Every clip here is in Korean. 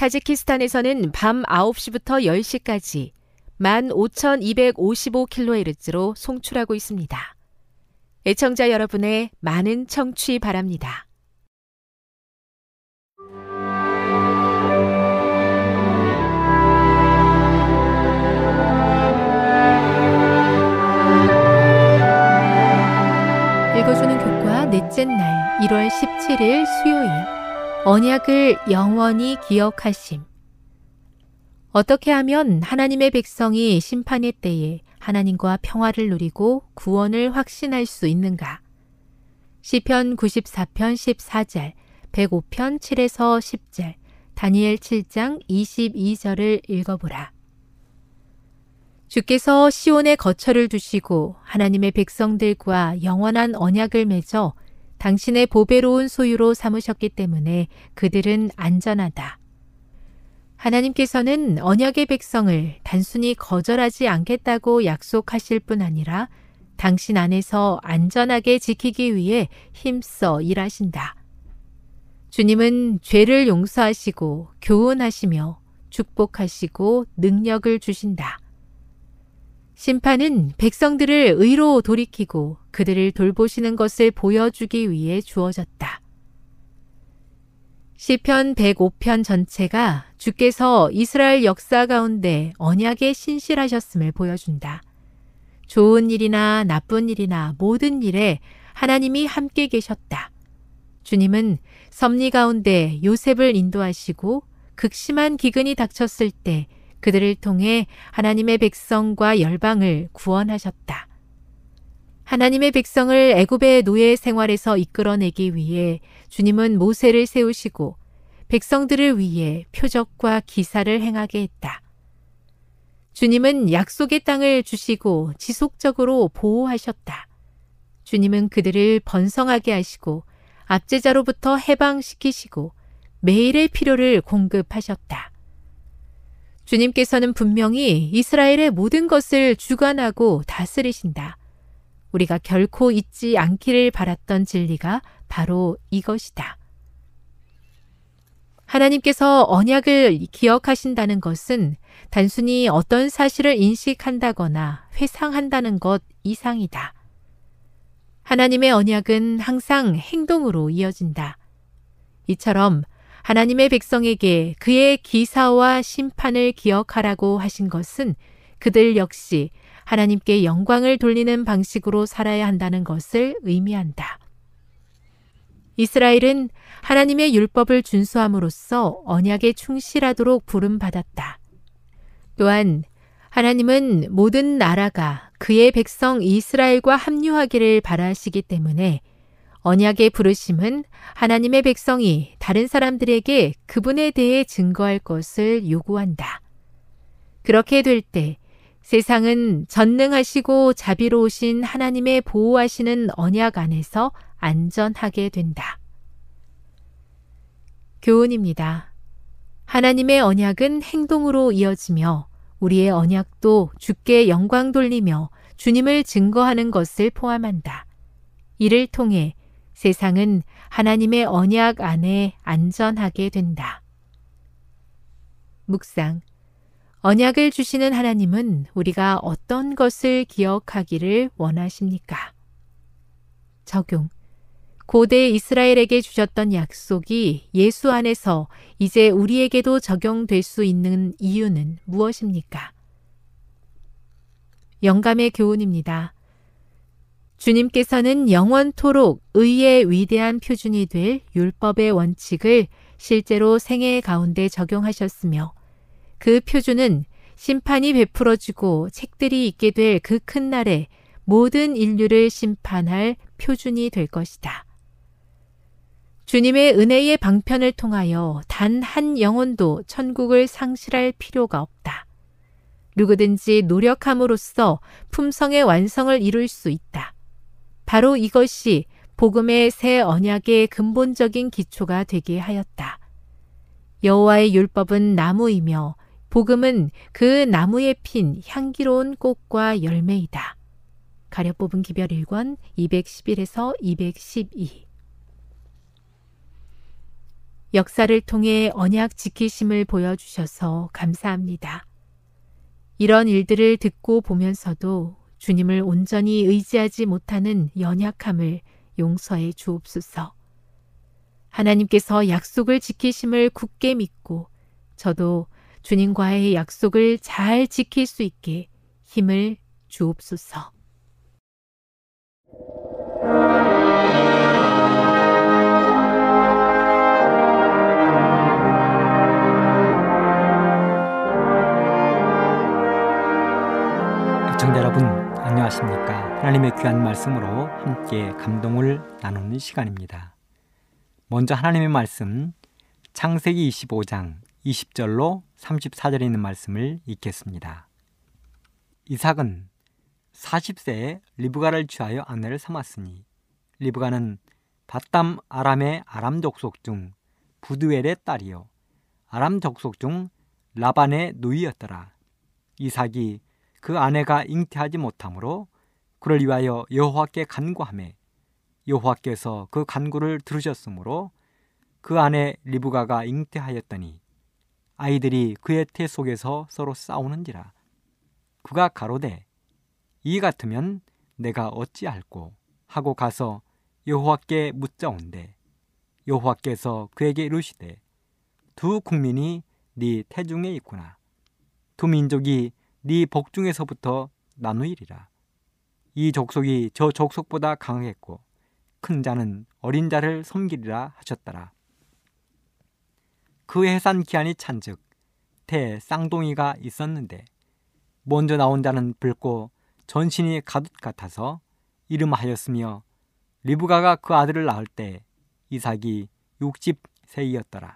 타지키스탄에서는 밤 9시부터 10시까지 15,255kHz로 송출하고 있습니다. 애청자 여러분의 많은 청취 바랍니다. 읽어주는 교과 넷째 날 1월 17일 수요일 언약을 영원히 기억하심 어떻게 하면 하나님의 백성이 심판의 때에 하나님과 평화를 누리고 구원을 확신할 수 있는가? 시편 94편 14절, 105편 7에서 10절, 다니엘 7장 22절을 읽어보라. 주께서 시온에 거처를 두시고 하나님의 백성들과 영원한 언약을 맺어 당신의 보배로운 소유로 삼으셨기 때문에 그들은 안전하다. 하나님께서는 언약의 백성을 단순히 거절하지 않겠다고 약속하실 뿐 아니라 당신 안에서 안전하게 지키기 위해 힘써 일하신다. 주님은 죄를 용서하시고 교훈하시며 축복하시고 능력을 주신다. 심판은 백성들을 의로 돌이키고 그들을 돌보시는 것을 보여주기 위해 주어졌다. 시편 105편 전체가 주께서 이스라엘 역사 가운데 언약에 신실하셨음을 보여준다. 좋은 일이나 나쁜 일이나 모든 일에 하나님이 함께 계셨다. 주님은 섭리 가운데 요셉을 인도하시고 극심한 기근이 닥쳤을 때 그들을 통해 하나님의 백성과 열방을 구원하셨다. 하나님의 백성을 애굽의 노예 생활에서 이끌어내기 위해 주님은 모세를 세우시고 백성들을 위해 표적과 기사를 행하게 했다. 주님은 약속의 땅을 주시고 지속적으로 보호하셨다. 주님은 그들을 번성하게 하시고 압제자로부터 해방시키시고 매일의 필요를 공급하셨다. 주님께서는 분명히 이스라엘의 모든 것을 주관하고 다스리신다. 우리가 결코 잊지 않기를 바랐던 진리가 바로 이것이다. 하나님께서 언약을 기억하신다는 것은 단순히 어떤 사실을 인식한다거나 회상한다는 것 이상이다. 하나님의 언약은 항상 행동으로 이어진다. 이처럼 하나님의 백성에게 그의 기사와 심판을 기억하라고 하신 것은 그들 역시 하나님께 영광을 돌리는 방식으로 살아야 한다는 것을 의미한다. 이스라엘은 하나님의 율법을 준수함으로써 언약에 충실하도록 부름받았다. 또한 하나님은 모든 나라가 그의 백성 이스라엘과 합류하기를 바라시기 때문에 언약의 부르심은 하나님의 백성이 다른 사람들에게 그분에 대해 증거할 것을 요구한다. 그렇게 될 때 세상은 전능하시고 자비로우신 하나님의 보호하시는 언약 안에서 안전하게 된다. 교훈입니다. 하나님의 언약은 행동으로 이어지며 우리의 언약도 주께 영광 돌리며 주님을 증거하는 것을 포함한다. 이를 통해 세상은 하나님의 언약 안에 안전하게 된다. 묵상. 언약을 주시는 하나님은 우리가 어떤 것을 기억하기를 원하십니까? 적용. 고대 이스라엘에게 주셨던 약속이 예수 안에서 이제 우리에게도 적용될 수 있는 이유는 무엇입니까? 영감의 교훈입니다. 주님께서는 영원토록 의의 위대한 표준이 될 율법의 원칙을 실제로 생애 가운데 적용하셨으며 그 표준은 심판이 베풀어지고 책들이 있게 될 그 큰 날에 모든 인류를 심판할 표준이 될 것이다. 주님의 은혜의 방편을 통하여 단 한 영혼도 천국을 상실할 필요가 없다. 누구든지 노력함으로써 품성의 완성을 이룰 수 있다. 바로 이것이 복음의 새 언약의 근본적인 기초가 되게 하였다. 여호와의 율법은 나무이며 복음은 그 나무에 핀 향기로운 꽃과 열매이다. 가려 뽑은 기별 1권 211에서 212 역사를 통해 언약 지키심을 보여주셔서 감사합니다. 이런 일들을 듣고 보면서도 주님을 온전히 의지하지 못하는 연약함을 용서해 주옵소서. 하나님께서 약속을 지키심을 굳게 믿고 저도 주님과의 약속을 잘 지킬 수 있게 힘을 주옵소서. 시청자 여러분 안녕하십니까. 하나님의 귀한 말씀으로 함께 감동을 나누는 시간입니다. 먼저 하나님의 말씀 창세기 25장 20절로 34절에 있는 말씀을 읽겠습니다. 이삭은 40세에 리브가를 취하여 아내를 삼았으니 리브가는 바담 아람의 아람 족속 중 부두엘의 딸이요 아람 족속 중 라반의 누이였더라. 이삭이 그 아내가 잉태하지 못하므로 그를 위하여 여호와께 간구하매 여호와께서 그 간구를 들으셨으므로 그 아내 리브가가 잉태하였더니 아이들이 그의 태 속에서 서로 싸우는지라. 그가 가로되 이 같으면 내가 어찌할꼬? 하고 가서 여호와께 묻자온대. 여호와께서 그에게 이르시되 두 국민이 네 태중에 있구나. 두 민족이 네 복중에서부터 나누이리라. 이 족속이 저 족속보다 강하겠고 큰 자는 어린 자를 섬기리라 하셨더라. 그 해산 기한이 찬즉 대 쌍둥이가 있었는데 먼저 나온 자는 붉고 전신이 가둣 같아서 이름하였으며 리브가가 그 아들을 낳을 때 이삭이 60세이었더라.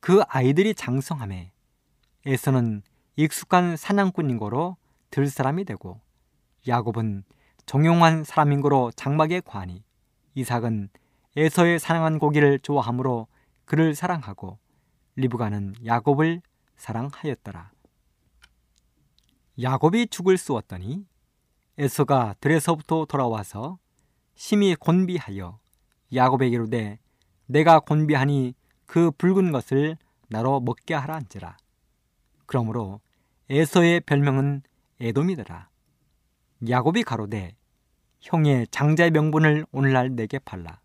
그 아이들이 장성함에 에서는 익숙한 사냥꾼인 거로 들 사람이 되고 야곱은 정용한 사람인 거로 장막에 관이 이삭은 에서의 사냥한 고기를 좋아하므로 그를 사랑하고 리브가는 야곱을 사랑하였더라. 야곱이 죽을 쏘았더니 에서가 들에서부터 돌아와서 심히 곤비하여 야곱에게 이르되 내가 곤비하니 그 붉은 것을 나로 먹게 하라 한지라. 그러므로 에서의 별명은 에돔이더라. 야곱이 가로되 형의 장자의 명분을 오늘날 내게 팔라.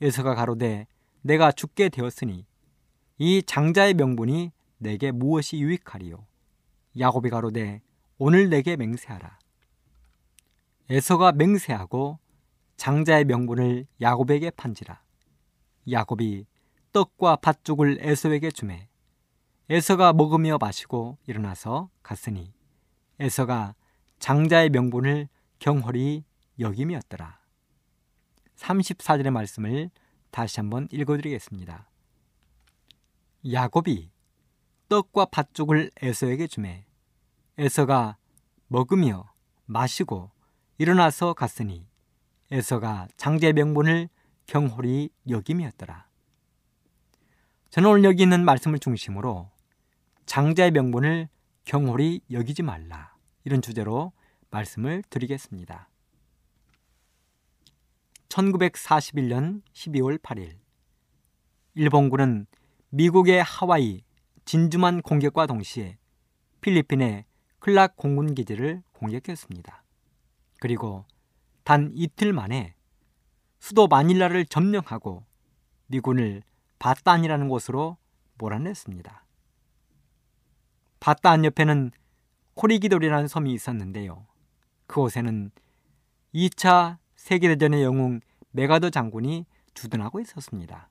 에서가 가로되 내가 죽게 되었으니 이 장자의 명분이 내게 무엇이 유익하리요. 야곱이 가로되 오늘 내게 맹세하라. 에서가 맹세하고 장자의 명분을 야곱에게 판지라. 야곱이 떡과 밭죽을 에서에게 주매 에서가 먹으며 마시고 일어나서 갔으니 에서가 장자의 명분을 경홀히 여김이었더라. 34절의 말씀을 다시 한번 읽어드리겠습니다. 야곱이 떡과 팥죽을 에서에게 주매 에서가 먹으며 마시고 일어나서 갔으니 에서가 장자의 명분을 경홀히 여김이었더라. 저는 오늘 여기 있는 말씀을 중심으로 장자의 명분을 경홀히 여기지 말라 이런 주제로 말씀을 드리겠습니다. 1941년 12월 8일 일본군은 미국의 하와이 진주만 공격과 동시에 필리핀의 클락 공군 기지를 공격했습니다. 그리고 단 이틀 만에 수도 마닐라를 점령하고 미군을 바탄이라는 곳으로 몰아냈습니다. 바탄 옆에는 코리기돌이라는 섬이 있었는데요. 그곳에는 2차 세계대전의 영웅 메가더 장군이 주둔하고 있었습니다.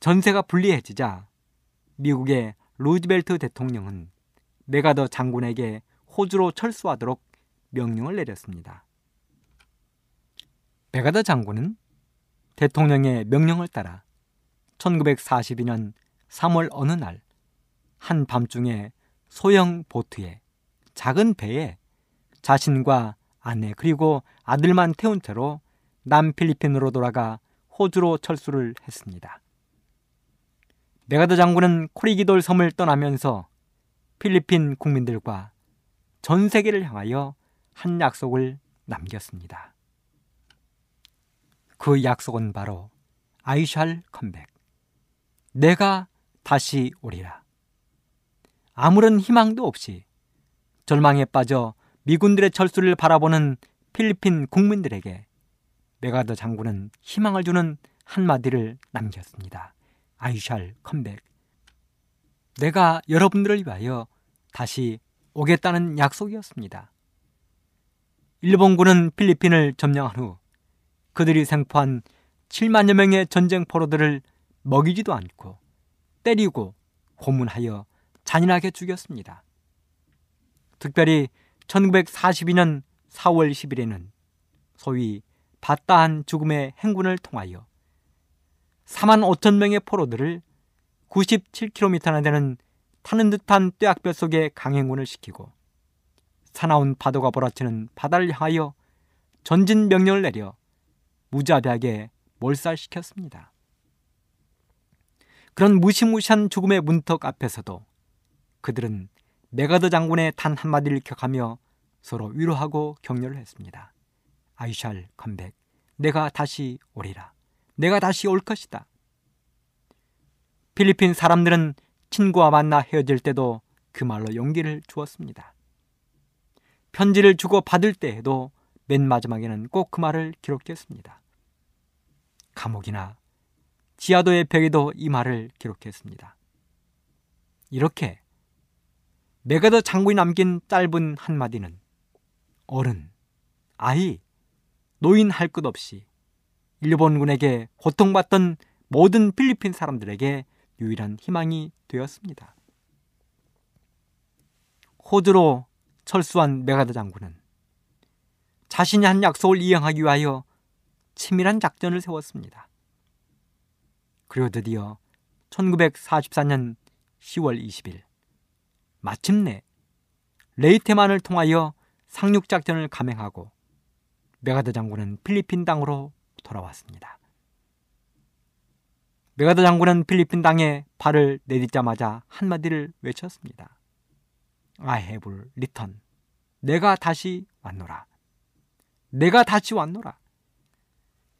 전세가 불리해지자 미국의 루즈벨트 대통령은 메가더 장군에게 호주로 철수하도록 명령을 내렸습니다. 메가더 장군은 대통령의 명령을 따라 1942년 3월 어느 날 한밤중에 소형 보트에 작은 배에 자신과 아내 그리고 아들만 태운 채로 남필리핀으로 돌아가 호주로 철수를 했습니다. 메가더 장군은 코리기돌 섬을 떠나면서 필리핀 국민들과 전 세계를 향하여 한 약속을 남겼습니다. 그 약속은 바로 아이샬 컴백. 내가 다시 오리라. 아무런 희망도 없이 절망에 빠져 미군들의 철수를 바라보는 필리핀 국민들에게 메가더 장군은 희망을 주는 한마디를 남겼습니다. 아이샬 컴백. 내가 여러분들을 위하여 다시 오겠다는 약속이었습니다. 일본군은 필리핀을 점령한 후 그들이 생포한 7만여 명의 전쟁 포로들을 먹이지도 않고 때리고 고문하여 잔인하게 죽였습니다. 특별히 1942년 4월 10일에는 소위 바따한 죽음의 행군을 통하여 4만 5천 명의 포로들을 97km나 되는 타는 듯한 뙤약볕 속에 강행군을 시키고 사나운 파도가 몰아치는 바다를 향하여 전진 명령을 내려 무자비하게 몰살시켰습니다. 그런 무시무시한 죽음의 문턱 앞에서도 그들은 메가더 장군의 단 한마디를 기억하며 서로 위로하고 격려를 했습니다. 아이샬 컴백, 내가 다시 오리라. 내가 다시 올 것이다. 필리핀 사람들은 친구와 만나 헤어질 때도 그 말로 용기를 주었습니다. 편지를 주고 받을 때에도 맨 마지막에는 꼭 그 말을 기록했습니다. 감옥이나 지하도의 벽에도 이 말을 기록했습니다. 이렇게 메가더 장군이 남긴 짧은 한마디는 어른, 아이, 노인 할 것 없이 일본군에게 고통받던 모든 필리핀 사람들에게 유일한 희망이 되었습니다. 호주로 철수한 맥아더 장군은 자신이 한 약속을 이행하기 위하여 치밀한 작전을 세웠습니다. 그리고 드디어 1944년 10월 20일 마침내 레이테만을 통하여 상륙작전을 감행하고 맥아더 장군은 필리핀 땅으로 돌아왔습니다. 맥아더 장군은 필리핀 땅에 발을 내딛자마자 한마디를 외쳤습니다. I have returned. 내가 다시 왔노라. 내가 다시 왔노라.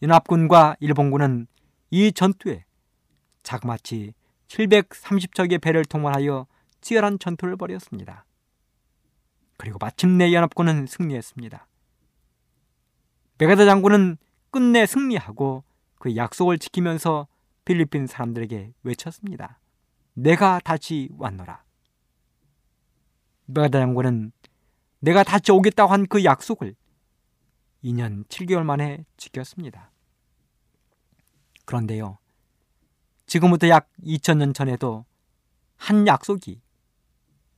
연합군과 일본군은 이 전투에 자그마치 730척의 배를 통과하여 치열한 전투를 벌였습니다. 그리고 마침내 연합군은 승리했습니다. 메가더 장군은 끝내 승리하고 그 약속을 지키면서 필리핀 사람들에게 외쳤습니다. 내가 다시 왔노라. 메가더 장군은 내가 다시 오겠다고 한 그 약속을 2년 7개월 만에 지켰습니다. 그런데요. 지금부터 약 2000년 전에도 한 약속이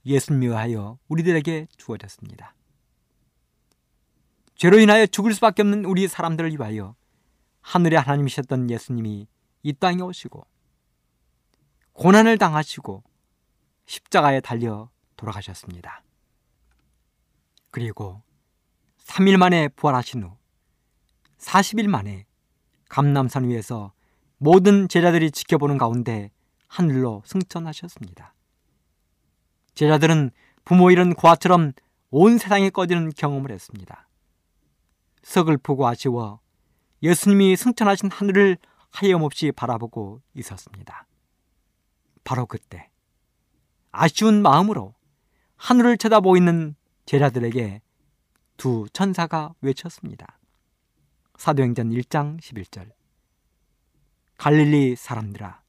예수님을 위하여 우리들에게 주어졌습니다. 죄로 인하여 죽을 수밖에 없는 우리 사람들을 위하여 하늘의 하나님이셨던 예수님이 이 땅에 오시고 고난을 당하시고 십자가에 달려 돌아가셨습니다. 그리고 3일 만에 부활하신 후 40일 만에 감남산 위에서 모든 제자들이 지켜보는 가운데 하늘로 승천하셨습니다. 제자들은 부모 잃은 고아처럼 온 세상에 꺼지는 경험을 했습니다. 서글프고 아쉬워 예수님이 승천하신 하늘을 하염없이 바라보고 있었습니다. 바로 그때 아쉬운 마음으로 하늘을 쳐다보고 있는 제자들에게 두 천사가 외쳤습니다. 사도행전 1장 11절 갈릴리 사람들아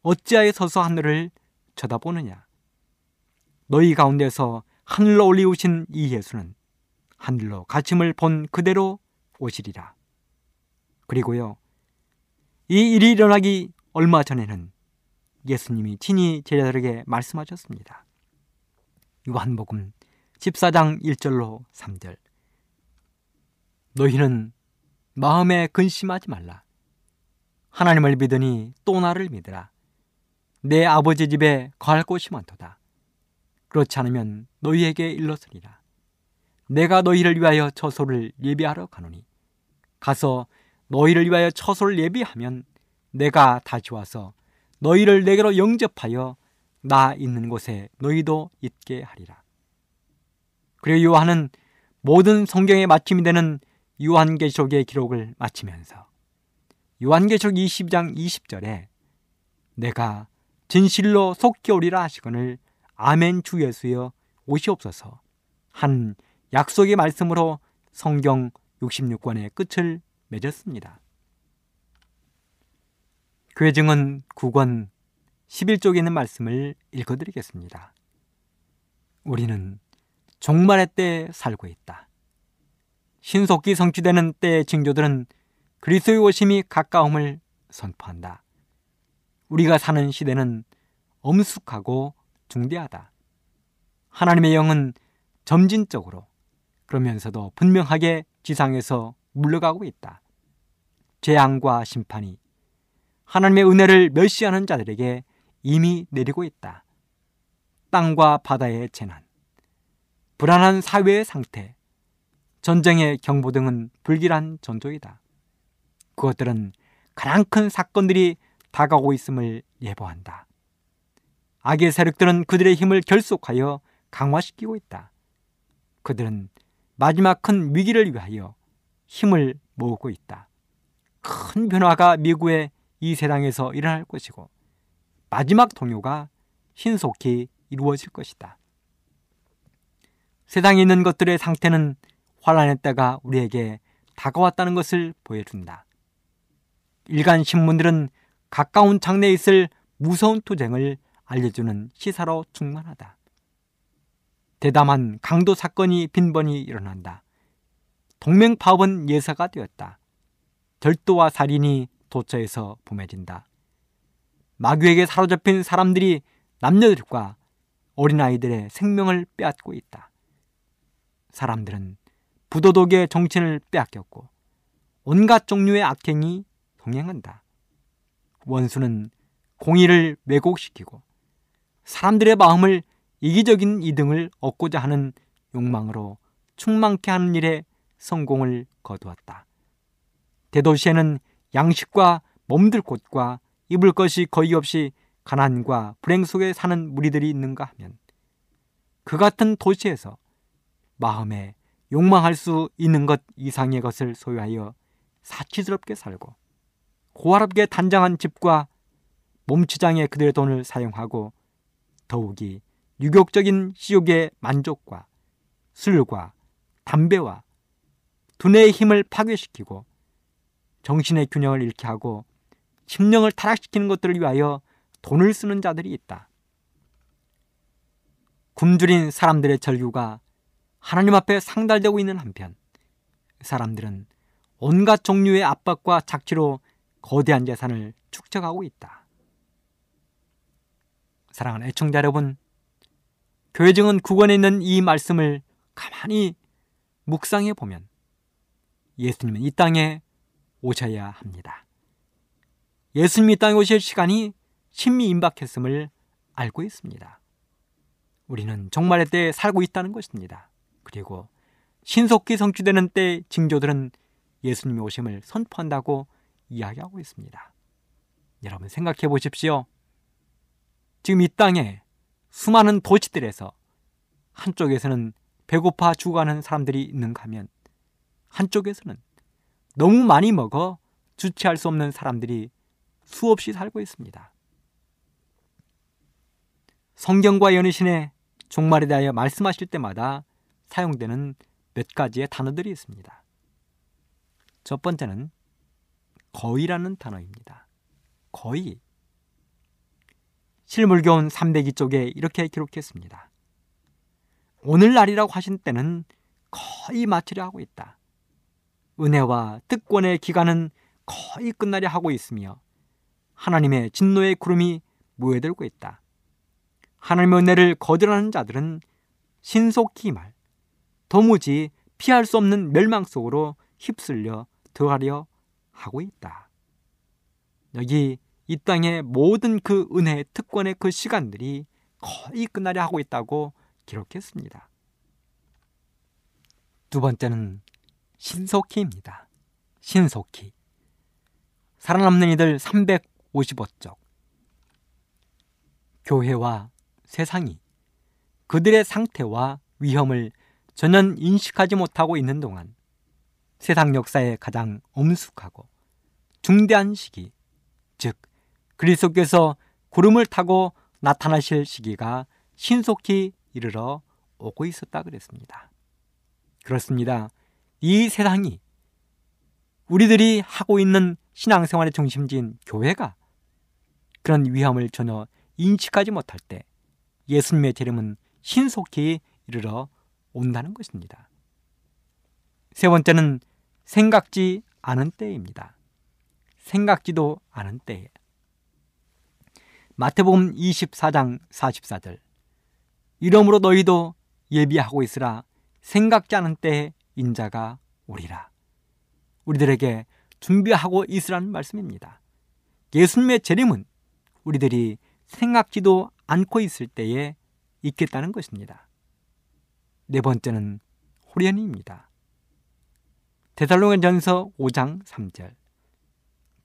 어찌하여 서서 하늘을 쳐다보느냐 너희 가운데서 하늘로 올리우신 이 예수는 하늘로 가침을 본 그대로 오시리라. 그리고요. 이 일이 일어나기 얼마 전에는 예수님이 친히 제자들에게 말씀하셨습니다. 요한복음 14장 1절로 3절 너희는 마음에 근심하지 말라. 하나님을 믿으니 또 나를 믿으라. 내 아버지 집에 거할 곳이 많도다. 그렇지 않으면 너희에게 일러으리라. 내가 너희를 위하여 처소를 예비하러 가노니 가서 너희를 위하여 처소를 예비하면 내가 다시 와서 너희를 내게로 영접하여 나 있는 곳에 너희도 있게 하리라. 그리고 요한은 모든 성경의 마침이 되는 요한계시록의 기록을 마치면서 요한계시록 20장 20절에 내가 진실로 속히 오리라 하시거늘 아멘 주 예수여 오시옵소서 한 약속의 말씀으로 성경 66권의 끝을 맺었습니다. 교회증은 9권 11쪽에 있는 말씀을 읽어드리겠습니다. 우리는 종말의 때에 살고 있다. 신속히 성취되는 때의 징조들은 그리스도의 오심이 가까움을 선포한다. 우리가 사는 시대는 엄숙하고 중대하다. 하나님의 영은 점진적으로 그러면서도 분명하게 지상에서 물러가고 있다. 재앙과 심판이 하나님의 은혜를 멸시하는 자들에게 이미 내리고 있다. 땅과 바다의 재난, 불안한 사회의 상태, 전쟁의 경보 등은 불길한 전조이다. 그것들은 가장 큰 사건들이 다가오고 있음을 예보한다. 악의 세력들은 그들의 힘을 결속하여 강화시키고 있다. 그들은 마지막 큰 위기를 위하여 힘을 모으고 있다. 큰 변화가 미국의 이 세상에서 일어날 것이고 마지막 동요가 신속히 이루어질 것이다. 세상에 있는 것들의 상태는 환란의 때가 우리에게 다가왔다는 것을 보여준다. 일간 신문들은 가까운 장래에 있을 무서운 투쟁을 알려주는 시사로 충만하다. 대담한 강도 사건이 빈번히 일어난다. 동맹 파업은 예사가 되었다. 절도와 살인이 도처에서 붐해진다. 마귀에게 사로잡힌 사람들이 남녀들과 어린아이들의 생명을 빼앗고 있다. 사람들은 부도덕의 정신을 빼앗겼고 온갖 종류의 악행이 동행한다. 원수는 공의를 왜곡시키고 사람들의 마음을 이기적인 이등을 얻고자 하는 욕망으로 충만케 하는 일에 성공을 거두었다. 대도시에는 양식과 몸들 곳과 입을 것이 거의 없이 가난과 불행 속에 사는 무리들이 있는가 하면 그 같은 도시에서 마음에 욕망할 수 있는 것 이상의 것을 소유하여 사치스럽게 살고 고아롭게 단장한 집과 몸치장에 그들의 돈을 사용하고 더욱이 유격적인 시욕의 만족과 술과 담배와 두뇌의 힘을 파괴시키고 정신의 균형을 잃게 하고 심령을 타락시키는 것들을 위하여 돈을 쓰는 자들이 있다. 굶주린 사람들의 절규가 하나님 앞에 상달되고 있는 한편 사람들은 온갖 종류의 압박과 착취로 거대한 재산을 축적하고 있다. 사랑하는 애청자 여러분, 교회 증은 구권에 있는 이 말씀을 가만히 묵상해 보면 예수님은 이 땅에 오셔야 합니다. 예수님이 이 땅에 오실 시간이 신미 임박했음을 알고 있습니다. 우리는 종말의 때에 살고 있다는 것입니다. 그리고 신속히 성취되는 때 징조들은 예수님이 오심을 선포한다고 이야기하고 있습니다. 여러분 생각해 보십시오. 지금 이 땅에 수많은 도시들에서 한쪽에서는 배고파 죽어가는 사람들이 있는가 하면 한쪽에서는 너무 많이 먹어 주체할 수 없는 사람들이 수없이 살고 있습니다. 성경과 연희신의 종말에 대하여 말씀하실 때마다 사용되는 몇 가지의 단어들이 있습니다. 첫 번째는 거의라는 단어입니다. 거의. 실물교훈 302 쪽에 이렇게 기록했습니다. 오늘날이라고 하신 때는 거의 마치려 하고 있다. 은혜와 특권의 기간은 거의 끝나려 하고 있으며 하나님의 진노의 구름이 모여들고 있다. 하나님의 은혜를 거절하는 자들은 신속히 말, 도무지 피할 수 없는 멸망 속으로 휩쓸려 들어가려 하고 있다. 여기 이 땅의 모든 그 은혜, 특권의 그 시간들이 거의 끝나려 하고 있다고 기록했습니다. 두 번째는 신속히입니다. 신속히. 살아남는 이들 355쪽. 교회와 세상이 그들의 상태와 위험을 전혀 인식하지 못하고 있는 동안 세상 역사의 가장 엄숙하고 중대한 시기, 즉 그리스도께서 구름을 타고 나타나실 시기가 신속히 이르러 오고 있었다 그랬습니다. 그렇습니다. 이 세상이 우리들이 하고 있는 신앙생활의 중심지인 교회가 그런 위험을 전혀 인식하지 못할 때 예수님의 재림은 신속히 이르러 온다는 것입니다. 세 번째는 생각지 않은 때입니다. 생각지도 않은 때에 마태복음 24장 44절 이러므로 너희도 예비하고 있으라 생각지 않은 때에 인자가 오리라. 우리들에게 준비하고 있으라는 말씀입니다. 예수님의 재림은 우리들이 생각지도 않고 있을 때에 있겠다는 것입니다. 네 번째는 호련입니다. 데살로니전서 5장 3절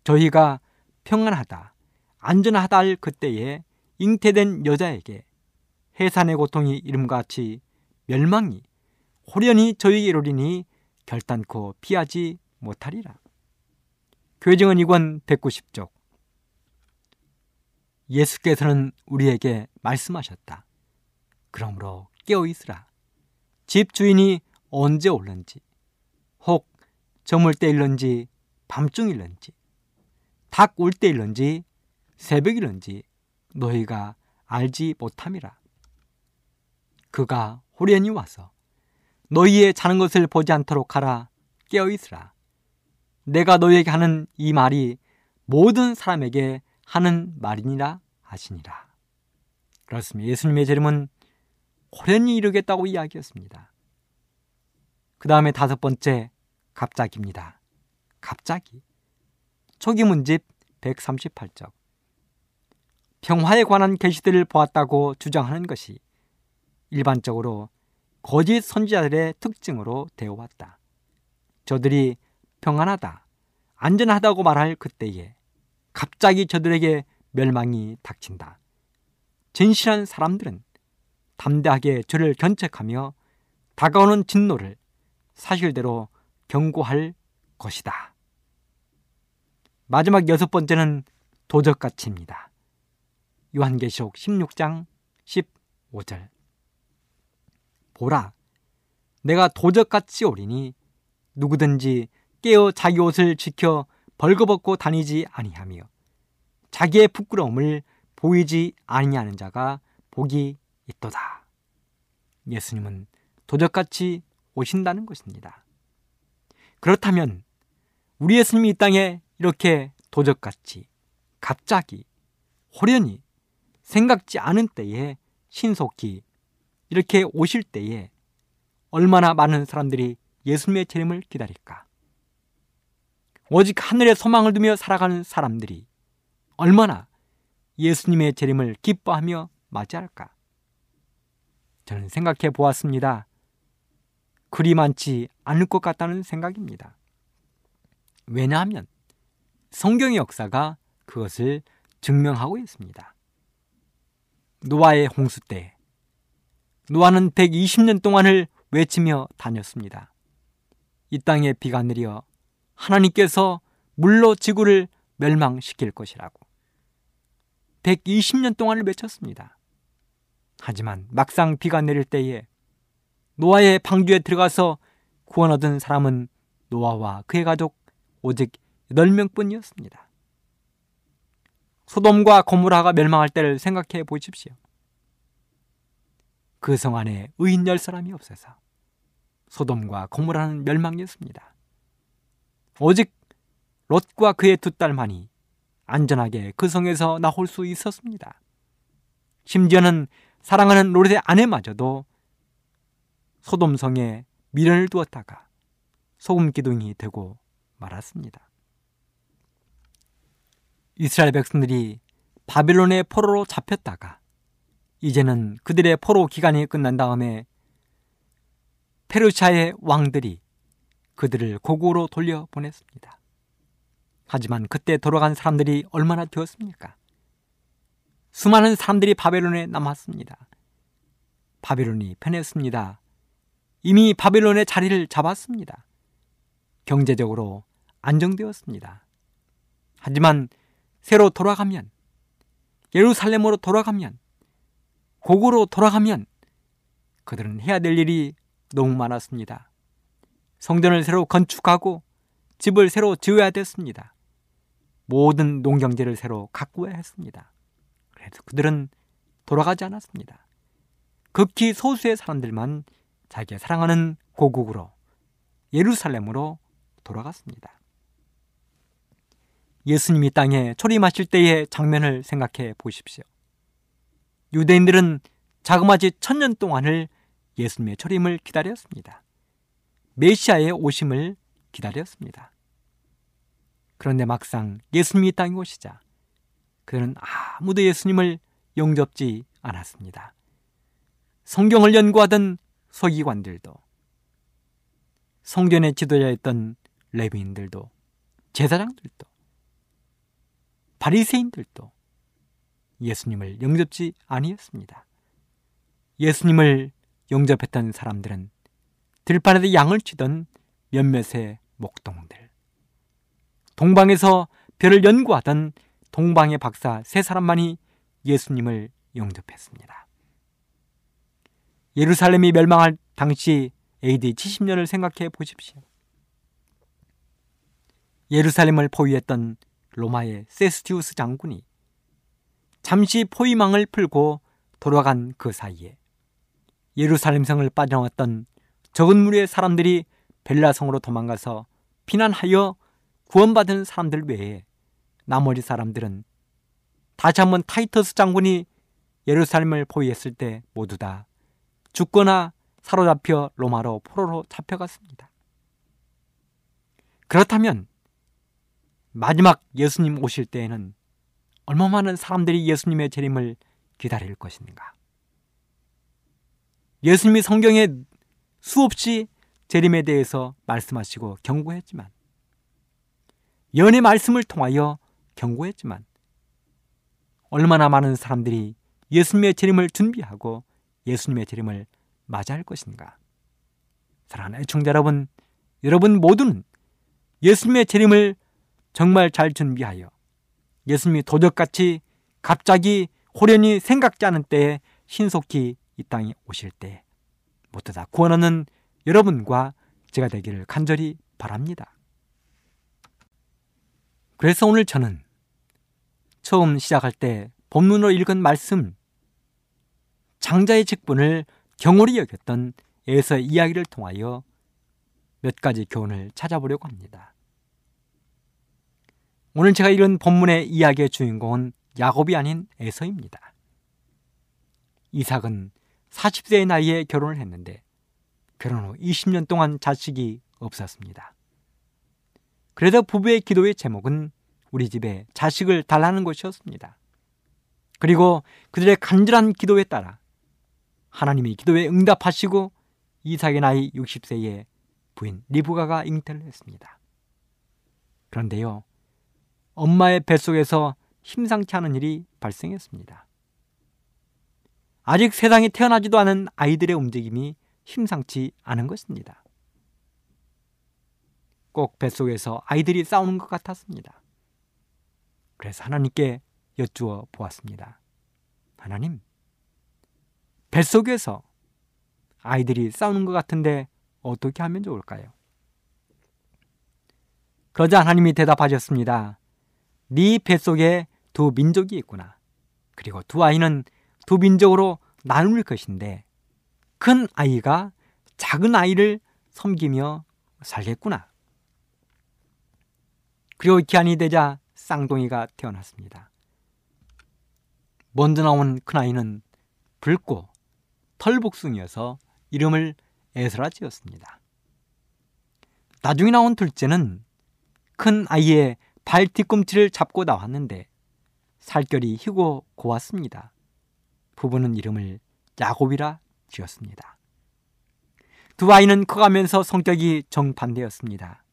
저희가 평안하다 안전하다 할 그때에 잉태된 여자에게 해산의 고통이 이름같이 멸망이 호련히 저희에게 이르리니 결단코 피하지 못하리라. 교정은 이권 190쪽 예수께서는 우리에게 말씀하셨다. 그러므로 깨어 있으라. 집 주인이 언제 올는지, 혹 저물 때 일런지 밤중 일런지, 닭올 때일런지 새벽일런지 너희가 알지 못함이라. 그가 호련히 와서 너희의 자는 것을 보지 않도록 하라 깨어 있으라. 내가 너희에게 하는 이 말이 모든 사람에게 하는 말이니라 하시니라. 그렇습니다. 예수님의 재림은 호련히 이르겠다고 이야기했습니다. 그 다음에 다섯 번째 갑자기입니다. 갑자기. 초기 문집 138적. 평화에 관한 계시들을 보았다고 주장하는 것이 일반적으로 거짓 선지자들의 특징으로 되어 왔다. 저들이 평안하다, 안전하다고 말할 그때에 갑자기 저들에게 멸망이 닥친다. 진실한 사람들은 담대하게 저를 견책하며 다가오는 진노를 사실대로 경고할 것이다. 마지막 여섯 번째는 도적가치입니다. 요한계시록 16장 15절 보라 내가 도적같이 오리니 누구든지 깨어 자기 옷을 지켜 벌거벗고 다니지 아니하며 자기의 부끄러움을 보이지 아니하는 자가 복이 있도다. 예수님은 도적같이 오신다는 것입니다. 그렇다면 우리 예수님이 이 땅에 이렇게 도적같이 갑자기 호련히 생각지 않은 때에 신속히 이렇게 오실 때에 얼마나 많은 사람들이 예수님의 재림을 기다릴까? 오직 하늘에 소망을 두며 살아가는 사람들이 얼마나 예수님의 재림을 기뻐하며 맞이할까? 저는 생각해 보았습니다. 그리 많지 않을 것 같다는 생각입니다. 왜냐하면 성경의 역사가 그것을 증명하고 있습니다. 노아의 홍수 때 노아는 120년 동안을 외치며 다녔습니다. 이 땅에 비가 내려 하나님께서 물로 지구를 멸망시킬 것이라고 120년 동안을 외쳤습니다. 하지만 막상 비가 내릴 때에 노아의 방주에 들어가서 구원 얻은 사람은 노아와 그의 가족 오직 8명뿐이었습니다. 소돔과 고무라가 멸망할 때를 생각해 보십시오. 그 성 안에 의인 열 사람이 없어서 소돔과 고무라는 멸망이었습니다. 오직 롯과 그의 두 딸만이 안전하게 그 성에서 나올 수 있었습니다. 심지어는 사랑하는 롯의 아내마저도 소돔성에 미련을 두었다가 소금 기둥이 되고 말았습니다. 이스라엘 백성들이 바빌론의 포로로 잡혔다가 이제는 그들의 포로 기간이 끝난 다음에 페르시아의 왕들이 그들을 고국으로 돌려보냈습니다. 하지만 그때 돌아간 사람들이 얼마나 되었습니까? 수많은 사람들이 바벨론에 남았습니다. 바벨론이 편했습니다. 이미 바벨론의 자리를 잡았습니다. 경제적으로 안정되었습니다. 하지만 새로 돌아가면 예루살렘으로 돌아가면 고구로 돌아가면 그들은 해야 될 일이 너무 많았습니다. 성전을 새로 건축하고 집을 새로 지어야 됐습니다. 모든 농경지를 새로 가꾸어야 했습니다. 그래서 그들은 돌아가지 않았습니다. 극히 소수의 사람들만 자기가 사랑하는 고국으로 예루살렘으로 돌아갔습니다. 예수님이 땅에 초림하실 때의 장면을 생각해 보십시오. 유대인들은 자그마치 천년 동안을 예수님의 초림을 기다렸습니다. 메시아의 오심을 기다렸습니다. 그런데 막상 예수님이 땅에 오시자 그들은 아무도 예수님을 영접지 않았습니다. 성경을 연구하던 서기관들도 성전의 지도자였던 레비인들도 제사장들도 바리새인들도 예수님을 영접지 아니었습니다. 예수님을 영접했던 사람들은 들판에서 양을 치던 몇몇의 목동들, 동방에서 별을 연구하던 동방의 박사 세 사람만이 예수님을 영접했습니다. 예루살렘이 멸망할 당시 AD 70년을 생각해 보십시오. 예루살렘을 포위했던 로마의 세스티우스 장군이 잠시 포위망을 풀고 돌아간 그 사이에 예루살렘 성을 빠져나왔던 적은 무리의 사람들이 벨라성으로 도망가서 피난하여 구원받은 사람들 외에 나머지 사람들은 다시 한번 타이터스 장군이 예루살렘을 포위했을 때 모두 다 죽거나 사로잡혀 로마로 포로로 잡혀갔습니다. 그렇다면 마지막 예수님 오실 때에는 얼마 많은 사람들이 예수님의 재림을 기다릴 것인가? 예수님이 성경에 수없이 재림에 대해서 말씀하시고 경고했지만 연의 말씀을 통하여 경고했지만 얼마나 많은 사람들이 예수님의 재림을 준비하고 예수님의 재림을 맞이할 것인가? 사랑하는 애청자 여러분, 여러분 모두는 예수님의 재림을 정말 잘 준비하여 예수님이 도적같이 갑자기 호련히 생각지 않은 때에 신속히 이 땅에 오실 때 모두 다 구원하는 여러분과 제가 되기를 간절히 바랍니다. 그래서 오늘 저는 처음 시작할 때 본문으로 읽은 말씀 장자의 직분을 경홀히 여겼던 에서의 이야기를 통하여 몇 가지 교훈을 찾아보려고 합니다. 오늘 제가 읽은 본문의 이야기의 주인공은 야곱이 아닌 에서입니다. 이삭은 40세의 나이에 결혼을 했는데 결혼 후 20년 동안 자식이 없었습니다. 그래서 부부의 기도의 제목은 우리 집에 자식을 달라는 것이었습니다. 그리고 그들의 간절한 기도에 따라 하나님이 기도에 응답하시고 이삭의 나이 60세에 부인 리브가가 잉태를 했습니다. 그런데요, 엄마의 뱃속에서 심상치 않은 일이 발생했습니다. 아직 세상에 태어나지도 않은 아이들의 움직임이 심상치 않은 것입니다. 꼭 뱃속에서 아이들이 싸우는 것 같았습니다. 그래서 하나님께 여쭈어 보았습니다. 하나님, 뱃속에서 아이들이 싸우는 것 같은데 어떻게 하면 좋을까요? 그러자 하나님이 대답하셨습니다. 네 뱃속에 두 민족이 있구나. 그리고 두 아이는 두 민족으로 나눌 것인데 큰 아이가 작은 아이를 섬기며 살겠구나. 그리고 기한이 되자 쌍둥이가 태어났습니다. 먼저 나온 큰아이는 붉고 털복숭이어서 이름을 에스라 지었습니다. 나중에 나온 둘째는 큰 아이의 발 뒤꿈치를 잡고 나왔는데 살결이 희고 고왔습니다. 부부는 이름을 야곱이라 지었습니다. 두 아이는 커가면서 성격이 정반대였습니다.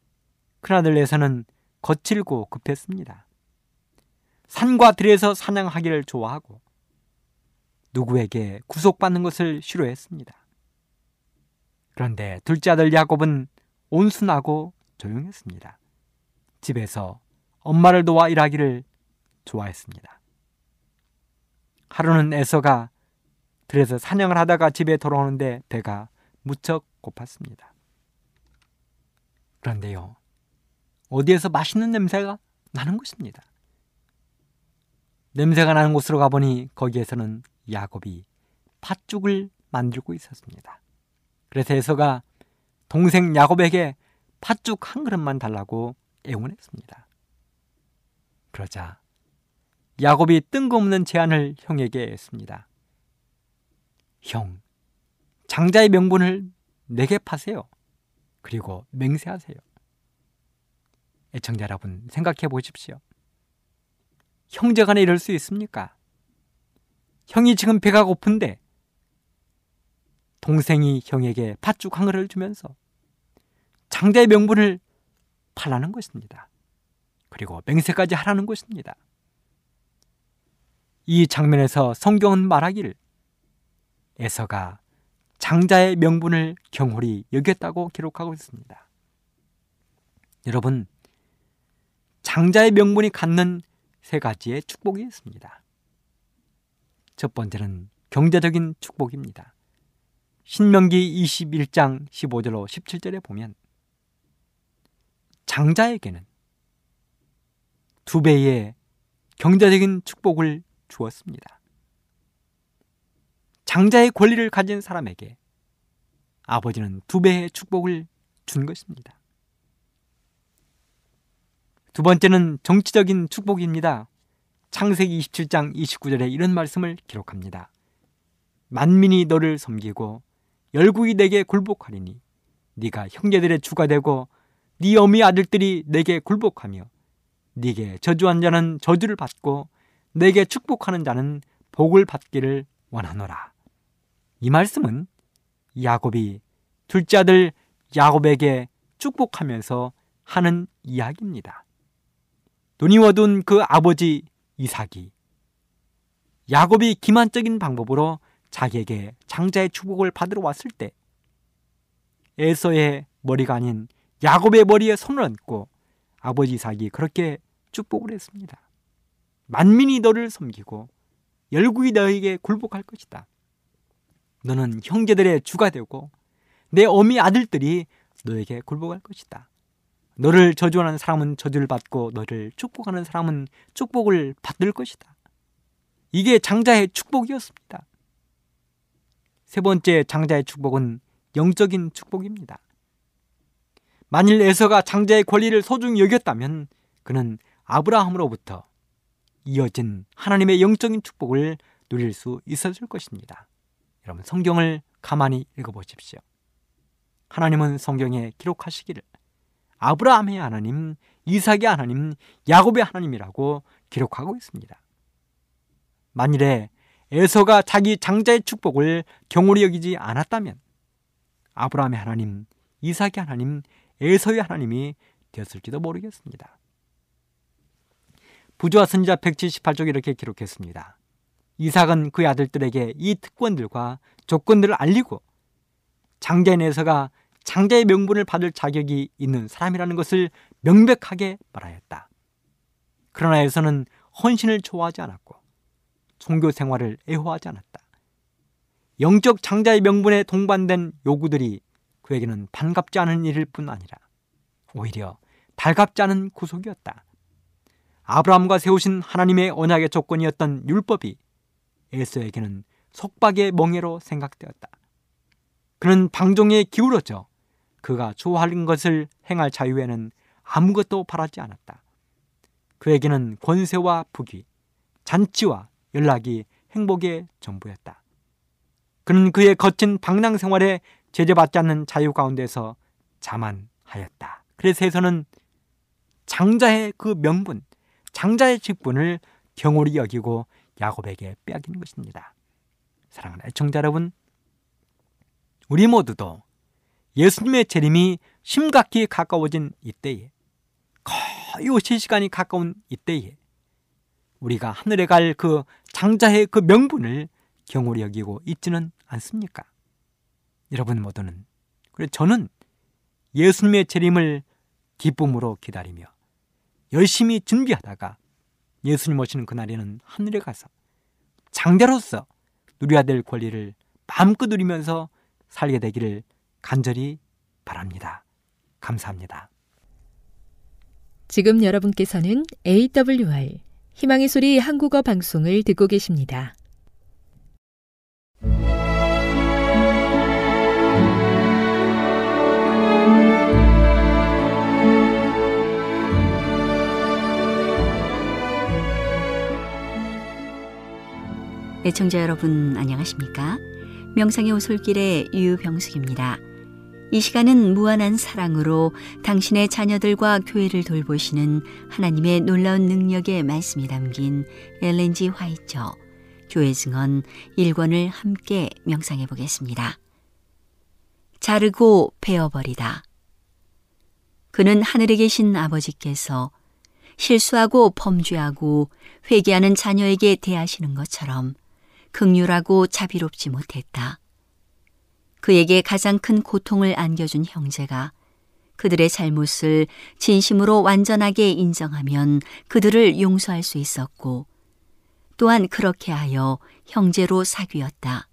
큰아들에서는 거칠고 급했습니다. 산과 들에서 사냥하기를 좋아하고 누구에게 구속받는 것을 싫어했습니다. 그런데 둘째 아들 야곱은 온순하고 조용했습니다. 집에서 엄마를 도와 일하기를 좋아했습니다. 하루는 에서가 들에서 사냥을 하다가 집에 돌아오는데 배가 무척 고팠습니다. 그런데요, 어디에서 맛있는 냄새가 나는 것입니다. 냄새가 나는 곳으로 가보니 거기에서는 야곱이 팥죽을 만들고 있었습니다. 그래서 에서가 동생 야곱에게 팥죽 한 그릇만 달라고 애원했습니다. 그러자 야곱이 뜬금없는 제안을 형에게 했습니다. 형, 장자의 명분을 내게 파세요. 그리고 맹세하세요. 애청자 여러분, 생각해 보십시오. 형제 간에 이럴 수 있습니까? 형이 지금 배가 고픈데 동생이 형에게 팥죽 한 그릇을 주면서 장자의 명분을 팔라는 것입니다. 그리고 맹세까지 하라는 것입니다. 이 장면에서 성경은 말하기를 에서가 장자의 명분을 경홀히 여겼다고 기록하고 있습니다. 여러분, 장자의 명분이 갖는 세 가지의 축복이 있습니다. 첫 번째는 경제적인 축복입니다. 신명기 21장 15절로 17절에 보면 장자에게는 두 배의 경제적인 축복을 주었습니다. 장자의 권리를 가진 사람에게 아버지는 두 배의 축복을 준 것입니다. 두 번째는 정치적인 축복입니다. 창세기 27장 29절에 이런 말씀을 기록합니다. 만민이 너를 섬기고 열국이 내게 굴복하리니 네가 형제들의 주가 되고 네 어미 아들들이 내게 굴복하며 네게 저주한 자는 저주를 받고 내게 축복하는 자는 복을 받기를 원하노라. 이 말씀은 야곱이 둘째 아들 야곱에게 축복하면서 하는 이야기입니다. 눈이 어두운 그 아버지 이삭이 야곱이 기만적인 방법으로 자기에게 장자의 축복을 받으러 왔을 때 에서의 머리가 아닌 야곱의 머리에 손을 얹고 아버지 이삭이 그렇게 축복을 했습니다. 만민이 너를 섬기고 열국이 너에게 굴복할 것이다. 너는 형제들의 주가 되고 내 어미 아들들이 너에게 굴복할 것이다. 너를 저주하는 사람은 저주를 받고 너를 축복하는 사람은 축복을 받을 것이다. 이게 장자의 축복이었습니다. 세 번째 장자의 축복은 영적인 축복입니다. 만일 에서가 장자의 권리를 소중히 여겼다면 그는 아브라함으로부터 이어진 하나님의 영적인 축복을 누릴 수 있었을 것입니다. 여러분 성경을 가만히 읽어보십시오. 하나님은 성경에 기록하시기를 아브라함의 하나님, 이삭의 하나님, 야곱의 하나님이라고 기록하고 있습니다. 만일에 에서가 자기 장자의 축복을 경홀히 여기지 않았다면 아브라함의 하나님, 이삭의 하나님, 에서의 하나님이 되었을지도 모르겠습니다. 부조와 선지자 178쪽 이렇게 기록했습니다. 이삭은 그의 아들들에게 이 특권들과 조건들을 알리고 장자인 에서가 장자의 명분을 받을 자격이 있는 사람이라는 것을 명백하게 말하였다. 그러나 에서는 헌신을 좋아하지 않았고 종교 생활을 애호하지 않았다. 영적 장자의 명분에 동반된 요구들이 그에게는 반갑지 않은 일일 뿐 아니라 오히려 달갑지 않은 구속이었다. 아브라함과 세우신 하나님의 언약의 조건이었던 율법이 에서에게는 속박의 멍해로 생각되었다. 그는 방종에 기울어져 그가 좋아하는 것을 행할 자유에는 아무것도 바라지 않았다. 그에게는 권세와 부귀, 잔치와 연락이 행복의 전부였다. 그는 그의 거친 방랑 생활에 제재받지 않는 자유 가운데서 자만하였다. 그래서 에서는 장자의 그 명분, 장자의 직분을 경홀히 여기고 야곱에게 빼앗기는 것입니다. 사랑하는 애청자 여러분, 우리 모두도 예수님의 재림이 심각히 가까워진 이때에 거의 오실 시간이 가까운 이때에 우리가 하늘에 갈 그 장자의 그 명분을 경홀히 여기고 있지는 않습니까? 여러분 모두는 그래 저는 예수님의 재림을 기쁨으로 기다리며 열심히 준비하다가 예수님 오시는 그날에는 하늘에 가서 장자로서 누려야 될 권리를 마음껏 누리면서 살게 되기를 간절히 바랍니다. 감사합니다. 지금 여러분께서는 AWR 희망의 소리 한국어 방송을 듣고 계십니다. 애청자 여러분 안녕하십니까? 명상의 오솔길의 유병숙입니다. 이 시간은 무한한 사랑으로 당신의 자녀들과 교회를 돌보시는 하나님의 놀라운 능력의 말씀이 담긴 엘렌지 화이처 교회 증언 1권을 함께 명상해 보겠습니다. 자르고 베어버리다. 그는 하늘에 계신 아버지께서 실수하고 범죄하고 회개하는 자녀에게 대하시는 것처럼 극률하고 자비롭지 못했다. 그에게 가장 큰 고통을 안겨준 형제가 그들의 잘못을 진심으로 완전하게 인정하면 그들을 용서할 수 있었고 또한 그렇게 하여 형제로 사귀었다.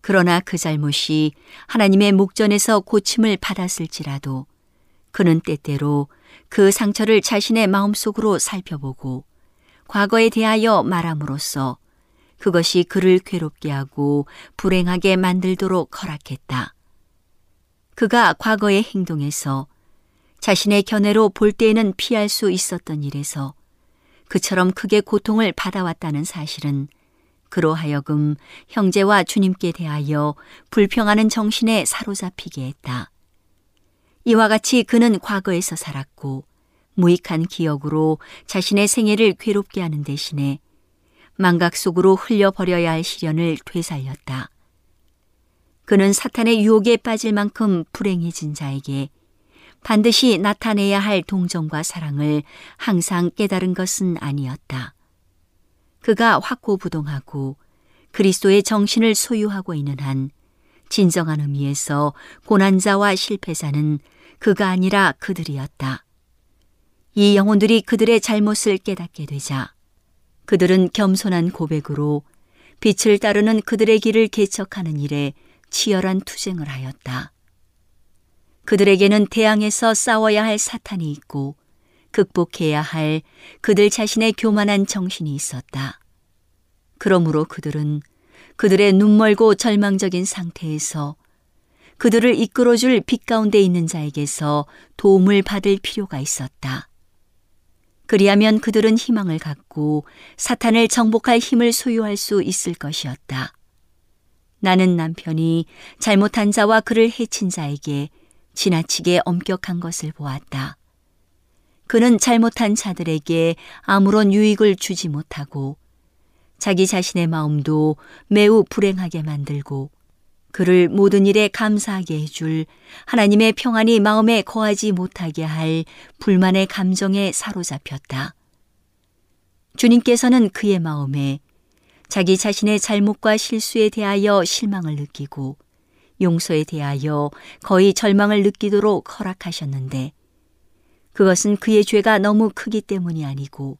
그러나 그 잘못이 하나님의 목전에서 고침을 받았을지라도 그는 때때로 그 상처를 자신의 마음속으로 살펴보고 과거에 대하여 말함으로써 그것이 그를 괴롭게 하고 불행하게 만들도록 허락했다. 그가 과거의 행동에서 자신의 견해로 볼 때에는 피할 수 있었던 일에서 그처럼 크게 고통을 받아왔다는 사실은 그로 하여금 형제와 주님께 대하여 불평하는 정신에 사로잡히게 했다. 이와 같이 그는 과거에서 살았고 무익한 기억으로 자신의 생애를 괴롭게 하는 대신에 망각 속으로 흘려버려야 할 시련을 되살렸다. 그는 사탄의 유혹에 빠질 만큼 불행해진 자에게 반드시 나타내야 할 동정과 사랑을 항상 깨달은 것은 아니었다. 그가 확고부동하고 그리스도의 정신을 소유하고 있는 한 진정한 의미에서 고난자와 실패자는 그가 아니라 그들이었다. 이 영혼들이 그들의 잘못을 깨닫게 되자 그들은 겸손한 고백으로 빛을 따르는 그들의 길을 개척하는 일에 치열한 투쟁을 하였다. 그들에게는 대항에서 싸워야 할 사탄이 있고 극복해야 할 그들 자신의 교만한 정신이 있었다. 그러므로 그들은 그들의 눈멀고 절망적인 상태에서 그들을 이끌어줄 빛 가운데 있는 자에게서 도움을 받을 필요가 있었다. 그리하면 그들은 희망을 갖고 사탄을 정복할 힘을 소유할 수 있을 것이었다. 나는 남편이 잘못한 자와 그를 해친 자에게 지나치게 엄격한 것을 보았다. 그는 잘못한 자들에게 아무런 유익을 주지 못하고 자기 자신의 마음도 매우 불행하게 만들고 그를 모든 일에 감사하게 해줄 하나님의 평안이 마음에 거하지 못하게 할 불만의 감정에 사로잡혔다. 주님께서는 그의 마음에 자기 자신의 잘못과 실수에 대하여 실망을 느끼고 용서에 대하여 거의 절망을 느끼도록 허락하셨는데 그것은 그의 죄가 너무 크기 때문이 아니고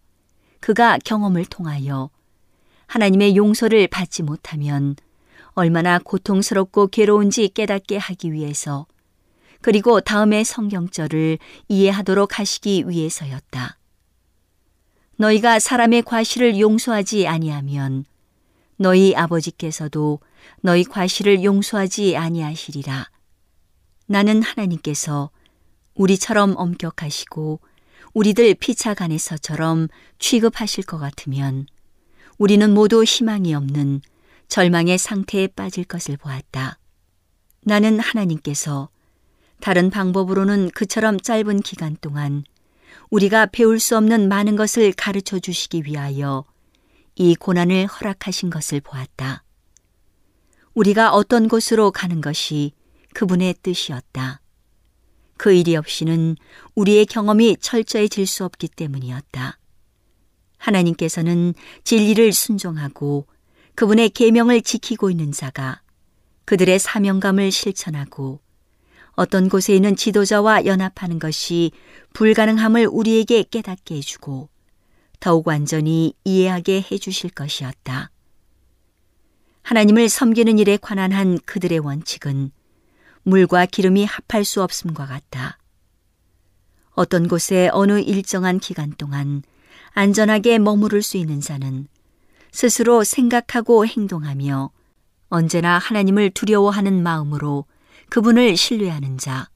그가 경험을 통하여 하나님의 용서를 받지 못하면 얼마나 고통스럽고 괴로운지 깨닫게 하기 위해서 그리고 다음의 성경절을 이해하도록 하시기 위해서였다. 너희가 사람의 과실을 용서하지 아니하면 너희 아버지께서도 너희 과실을 용서하지 아니하시리라. 나는 하나님께서 우리처럼 엄격하시고 우리들 피차간에서처럼 취급하실 것 같으면 우리는 모두 희망이 없는 절망의 상태에 빠질 것을 보았다. 나는 하나님께서 다른 방법으로는 그처럼 짧은 기간 동안 우리가 배울 수 없는 많은 것을 가르쳐 주시기 위하여 이 고난을 허락하신 것을 보았다. 우리가 어떤 곳으로 가는 것이 그분의 뜻이었다. 그 일이 없이는 우리의 경험이 철저해질 수 없기 때문이었다. 하나님께서는 진리를 순종하고 그분의 계명을 지키고 있는 자가 그들의 사명감을 실천하고 어떤 곳에 있는 지도자와 연합하는 것이 불가능함을 우리에게 깨닫게 해주고 더욱 완전히 이해하게 해주실 것이었다. 하나님을 섬기는 일에 관한 한 그들의 원칙은 물과 기름이 합할 수 없음과 같다. 어떤 곳에 어느 일정한 기간 동안 안전하게 머무를 수 있는 자는 스스로 생각하고 행동하며 언제나 하나님을 두려워하는 마음으로 그분을 신뢰하는 자,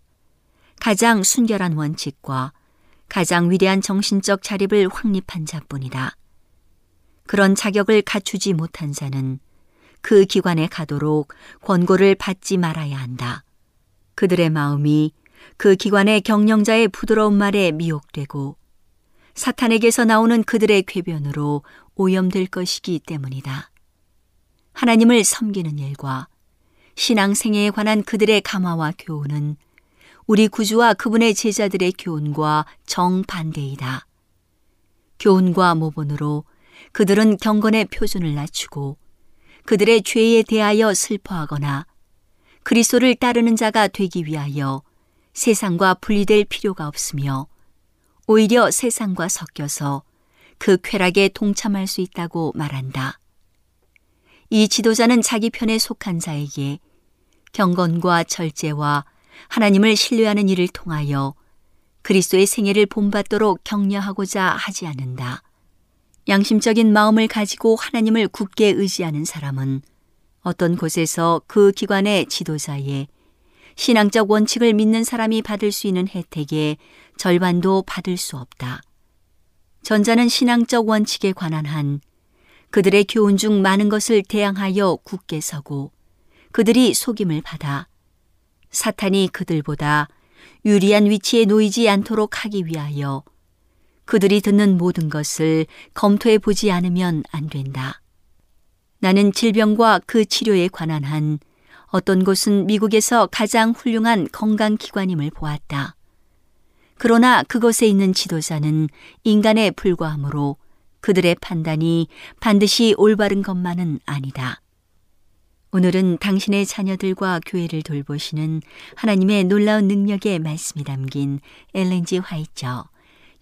가장 순결한 원칙과 가장 위대한 정신적 자립을 확립한 자뿐이다. 그런 자격을 갖추지 못한 자는 그 기관에 가도록 권고를 받지 말아야 한다. 그들의 마음이 그 기관의 경영자의 부드러운 말에 미혹되고 사탄에게서 나오는 그들의 궤변으로 오염될 것이기 때문이다. 하나님을 섬기는 일과 신앙생애에 관한 그들의 감화와 교훈은 우리 구주와 그분의 제자들의 교훈과 정반대이다. 교훈과 모본으로 그들은 경건의 표준을 낮추고 그들의 죄에 대하여 슬퍼하거나 그리스도를 따르는 자가 되기 위하여 세상과 분리될 필요가 없으며 오히려 세상과 섞여서 그 쾌락에 동참할 수 있다고 말한다. 이 지도자는 자기 편에 속한 자에게 경건과 절제와 하나님을 신뢰하는 일을 통하여 그리스도의 생애를 본받도록 격려하고자 하지 않는다. 양심적인 마음을 가지고 하나님을 굳게 의지하는 사람은 어떤 곳에서 그 기관의 지도자의 신앙적 원칙을 믿는 사람이 받을 수 있는 혜택의 절반도 받을 수 없다. 전자는 신앙적 원칙에 관한 한 그들의 교훈 중 많은 것을 대항하여 굳게 서고 그들이 속임을 받아 사탄이 그들보다 유리한 위치에 놓이지 않도록 하기 위하여 그들이 듣는 모든 것을 검토해 보지 않으면 안 된다. 나는 질병과 그 치료에 관한 한 어떤 곳은 미국에서 가장 훌륭한 건강기관임을 보았다. 그러나 그곳에 있는 지도자는 인간에 불과하므로 그들의 판단이 반드시 올바른 것만은 아니다. 오늘은 당신의 자녀들과 교회를 돌보시는 하나님의 놀라운 능력의 말씀이 담긴 엘렌지 화이처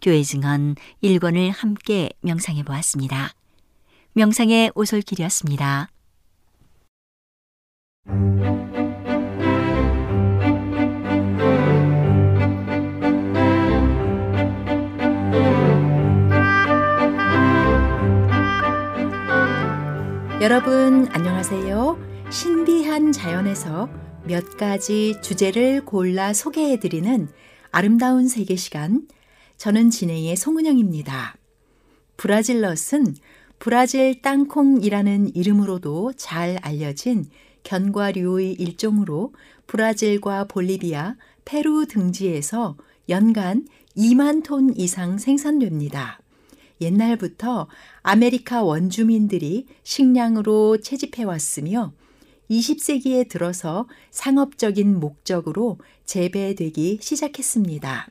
교회 증언 1권을 함께 명상해 보았습니다. 명상의 오솔길이었습니다. 여러분 안녕하세요. 신비한 자연에서 몇 가지 주제를 골라 소개해 드리는 아름다운 세계 시간 저는 진행의 송은영입니다. 브라질넛은 브라질 땅콩이라는 이름으로도 잘 알려진 견과류의 일종으로 브라질과 볼리비아, 페루 등지에서 연간 2만 톤 이상 생산됩니다. 옛날부터 아메리카 원주민들이 식량으로 채집해 왔으며 20세기에 들어서 상업적인 목적으로 재배되기 시작했습니다.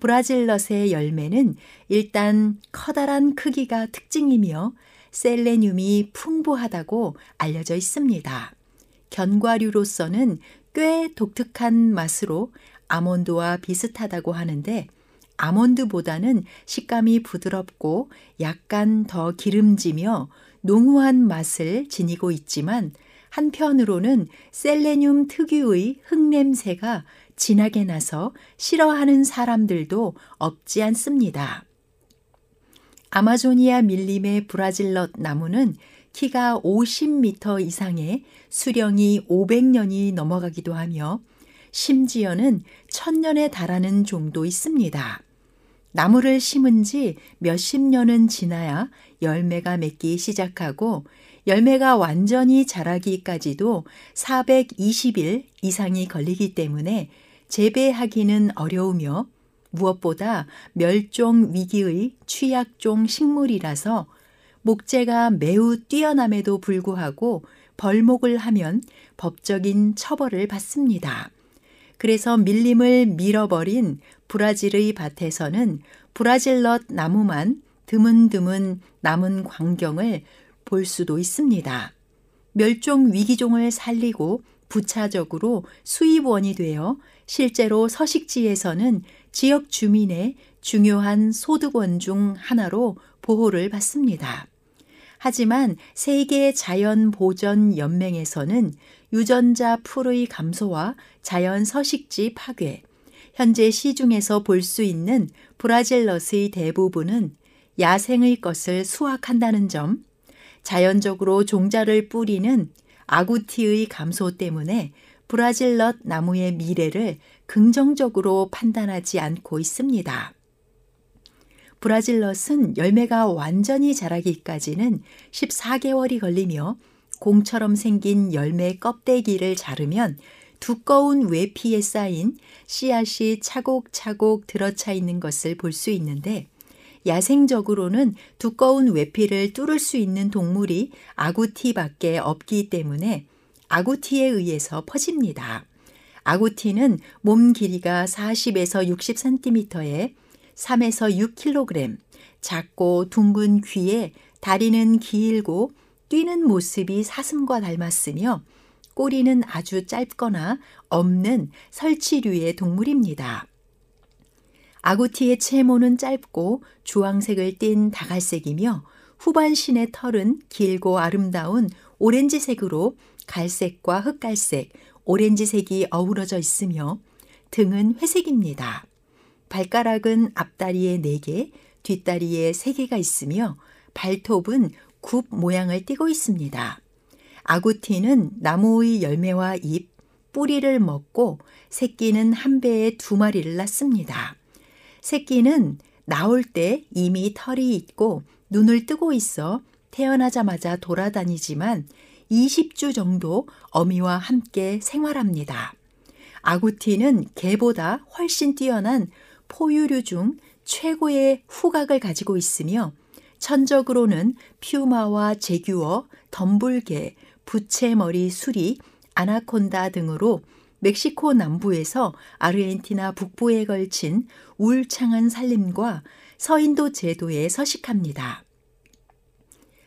브라질넛의 열매는 일단 커다란 크기가 특징이며 셀레늄이 풍부하다고 알려져 있습니다. 견과류로서는 꽤 독특한 맛으로 아몬드와 비슷하다고 하는데 아몬드보다는 식감이 부드럽고 약간 더 기름지며 농후한 맛을 지니고 있지만 한편으로는 셀레늄 특유의 흙냄새가 진하게 나서 싫어하는 사람들도 없지 않습니다. 아마조니아 밀림의 브라질넛 나무는 키가 50m 이상에 수령이 500년이 넘어가기도 하며 심지어는 천년에 달하는 종도 있습니다. 나무를 심은 지 몇십 년은 지나야 열매가 맺기 시작하고 열매가 완전히 자라기까지도 420일 이상이 걸리기 때문에 재배하기는 어려우며 무엇보다 멸종 위기의 취약종 식물이라서 목재가 매우 뛰어남에도 불구하고 벌목을 하면 법적인 처벌을 받습니다. 그래서 밀림을 밀어버린 브라질의 밭에서는 브라질넛 나무만 드문드문 남은 광경을 볼 수도 있습니다. 멸종 위기종을 살리고 부차적으로 수입원이 되어 실제로 서식지에서는 지역 주민의 중요한 소득원 중 하나로 보호를 받습니다. 하지만 세계 자연 보전 연맹에서는 유전자 풀의 감소와 자연 서식지 파괴, 현재 시중에서 볼 수 있는 브라질 넛의 대부분은 야생의 것을 수확한다는 점, 자연적으로 종자를 뿌리는 아구티의 감소 때문에 브라질 넛 나무의 미래를 긍정적으로 판단하지 않고 있습니다. 브라질 넛은 열매가 완전히 자라기까지는 14개월이 걸리며 공처럼 생긴 열매 껍데기를 자르면 두꺼운 외피에 쌓인 씨앗이 차곡차곡 들어차 있는 것을 볼 수 있는데 야생적으로는 두꺼운 외피를 뚫을 수 있는 동물이 아구티밖에 없기 때문에 아구티에 의해서 퍼집니다. 아구티는 몸 길이가 40에서 60cm에 3에서 6kg, 작고 둥근 귀에 다리는 길고 뛰는 모습이 사슴과 닮았으며 꼬리는 아주 짧거나 없는 설치류의 동물입니다. 아구티의 채모는 짧고 주황색을 띤 다갈색이며 후반신의 털은 길고 아름다운 오렌지색으로 갈색과 흑갈색, 오렌지색이 어우러져 있으며 등은 회색입니다. 발가락은 앞다리에 4개, 뒷다리에 3개가 있으며 발톱은 굽 모양을 띠고 있습니다. 아구티는 나무의 열매와 잎, 뿌리를 먹고 새끼는 한 배에 두 마리를 낳습니다. 새끼는 나올 때 이미 털이 있고 눈을 뜨고 있어 태어나자마자 돌아다니지만 20주 정도 어미와 함께 생활합니다. 아구티는 개보다 훨씬 뛰어난 포유류 중 최고의 후각을 가지고 있으며 천적으로는 퓨마와 제규어, 덤불개, 부채머리 수리, 아나콘다 등으로 멕시코 남부에서 아르헨티나 북부에 걸친 울창한 산림과 서인도 제도에 서식합니다.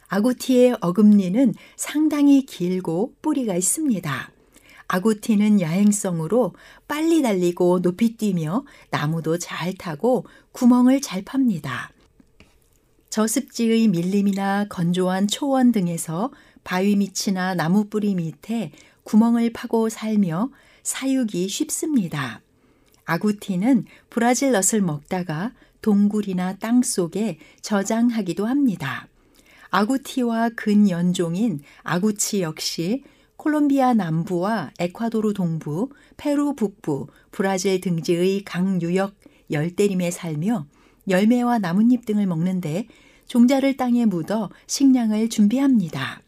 아구티의 어금니는 상당히 길고 뿌리가 있습니다. 아구티는 야행성으로 빨리 달리고 높이 뛰며 나무도 잘 타고 구멍을 잘 팝니다. 저습지의 밀림이나 건조한 초원 등에서 바위 밑이나 나무 뿌리 밑에 구멍을 파고 살며 사육이 쉽습니다. 아구티는 브라질 넛을 먹다가 동굴이나 땅 속에 저장하기도 합니다. 아구티와 근연종인 아구치 역시 콜롬비아 남부와 에콰도르 동부, 페루 북부, 브라질 등지의 강유역 열대림에 살며 열매와 나뭇잎 등을 먹는데 종자를 땅에 묻어 식량을 준비합니다.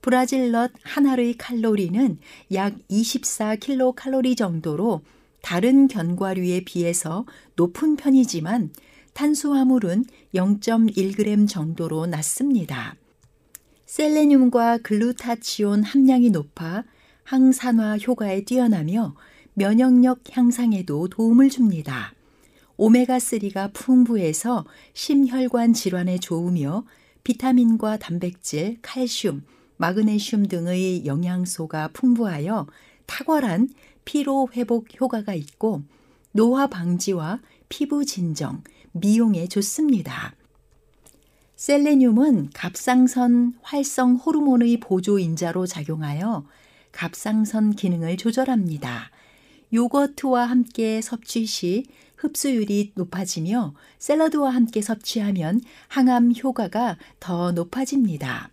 브라질 넛 하나의 칼로리는 약 24킬로칼로리 정도로 다른 견과류에 비해서 높은 편이지만 탄수화물은 0.1g 정도로 낮습니다. 셀레늄과 글루타치온 함량이 높아 항산화 효과에 뛰어나며 면역력 향상에도 도움을 줍니다. 오메가3가 풍부해서 심혈관 질환에 좋으며 비타민과 단백질, 칼슘, 마그네슘 등의 영양소가 풍부하여 탁월한 피로 회복 효과가 있고 노화 방지와 피부 진정, 미용에 좋습니다. 셀레늄은 갑상선 활성 호르몬의 보조인자로 작용하여 갑상선 기능을 조절합니다. 요거트와 함께 섭취 시 흡수율이 높아지며 샐러드와 함께 섭취하면 항암 효과가 더 높아집니다.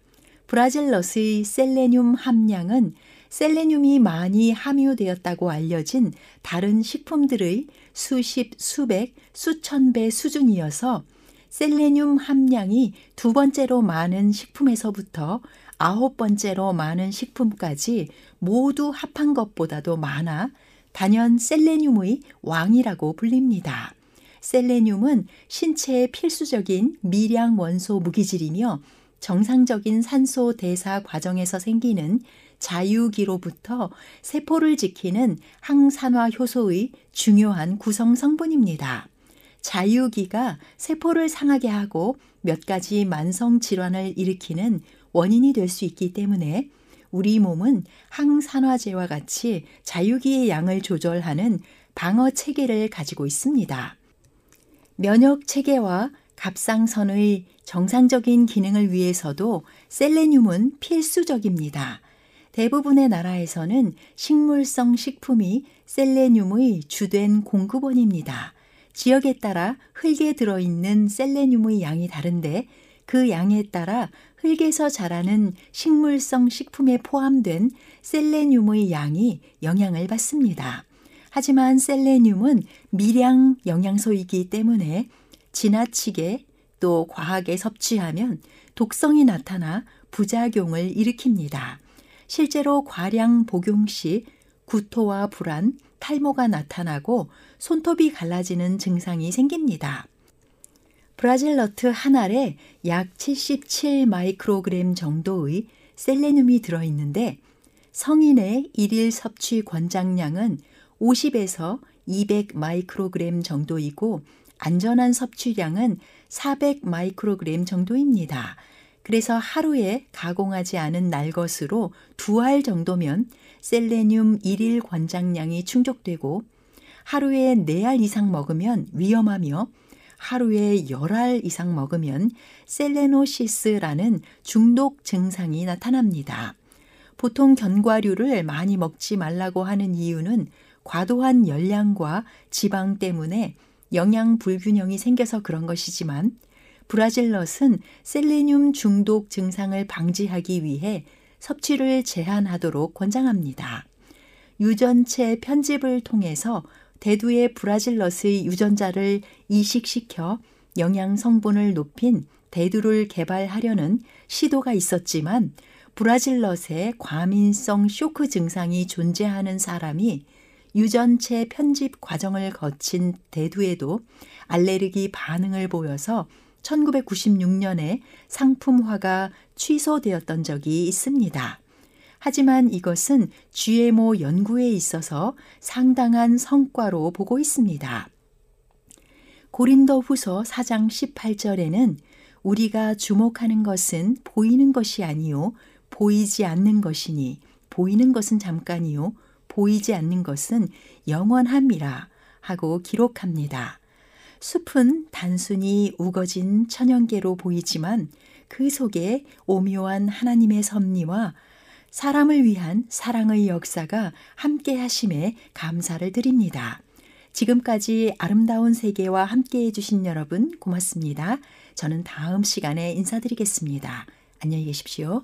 브라질넛의 셀레늄 함량은 셀레늄이 많이 함유되었다고 알려진 다른 식품들의 수십, 수백, 수천 배 수준이어서 셀레늄 함량이 두 번째로 많은 식품에서부터 아홉 번째로 많은 식품까지 모두 합한 것보다도 많아 단연 셀레늄의 왕이라고 불립니다. 셀레늄은 신체의 필수적인 미량 원소 무기질이며 정상적인 산소 대사 과정에서 생기는 자유기로부터 세포를 지키는 항산화 효소의 중요한 구성 성분입니다. 자유기가 세포를 상하게 하고 몇 가지 만성 질환을 일으키는 원인이 될 수 있기 때문에 우리 몸은 항산화제와 같이 자유기의 양을 조절하는 방어 체계를 가지고 있습니다. 면역 체계와 갑상선의 정상적인 기능을 위해서도 셀레늄은 필수적입니다. 대부분의 나라에서는 식물성 식품이 셀레늄의 주된 공급원입니다. 지역에 따라 흙에 들어있는 셀레늄의 양이 다른데 그 양에 따라 흙에서 자라는 식물성 식품에 포함된 셀레늄의 양이 영향을 받습니다. 하지만 셀레늄은 미량 영양소이기 때문에 지나치게 또 과하게 섭취하면 독성이 나타나 부작용을 일으킵니다. 실제로 과량 복용 시 구토와 불안, 탈모가 나타나고 손톱이 갈라지는 증상이 생깁니다. 브라질 너트 한 알에 약 77 마이크로그램 정도의 셀레늄이 들어있는데 성인의 일일 섭취 권장량은 50에서 200 마이크로그램 정도이고 안전한 섭취량은 400 마이크로그램 정도입니다. 그래서 하루에 가공하지 않은 날것으로 두 알 정도면 셀레늄 1일 권장량이 충족되고 하루에 4알 이상 먹으면 위험하며 하루에 10알 이상 먹으면 셀레노시스라는 중독 증상이 나타납니다. 보통 견과류를 많이 먹지 말라고 하는 이유는 과도한 열량과 지방 때문에 영양 불균형이 생겨서 그런 것이지만 브라질넛은 셀레늄 중독 증상을 방지하기 위해 섭취를 제한하도록 권장합니다. 유전체 편집을 통해서 대두의 브라질넛의 유전자를 이식시켜 영양 성분을 높인 대두를 개발하려는 시도가 있었지만 브라질넛의 과민성 쇼크 증상이 존재하는 사람이 유전체 편집 과정을 거친 대두에도 알레르기 반응을 보여서 1996년에 상품화가 취소되었던 적이 있습니다. 하지만 이것은 GMO 연구에 있어서 상당한 성과로 보고 있습니다. 고린도 후서 4장 18절에는 우리가 주목하는 것은 보이는 것이 아니요 보이지 않는 것이니 보이는 것은 잠깐이요 보이지 않는 것은 영원함이라 하고 기록합니다. 숲은 단순히 우거진 천연계로 보이지만 그 속에 오묘한 하나님의 섭리와 사람을 위한 사랑의 역사가 함께 하심에 감사를 드립니다. 지금까지 아름다운 세계와 함께 해주신 여러분 고맙습니다. 저는 다음 시간에 인사드리겠습니다. 안녕히 계십시오.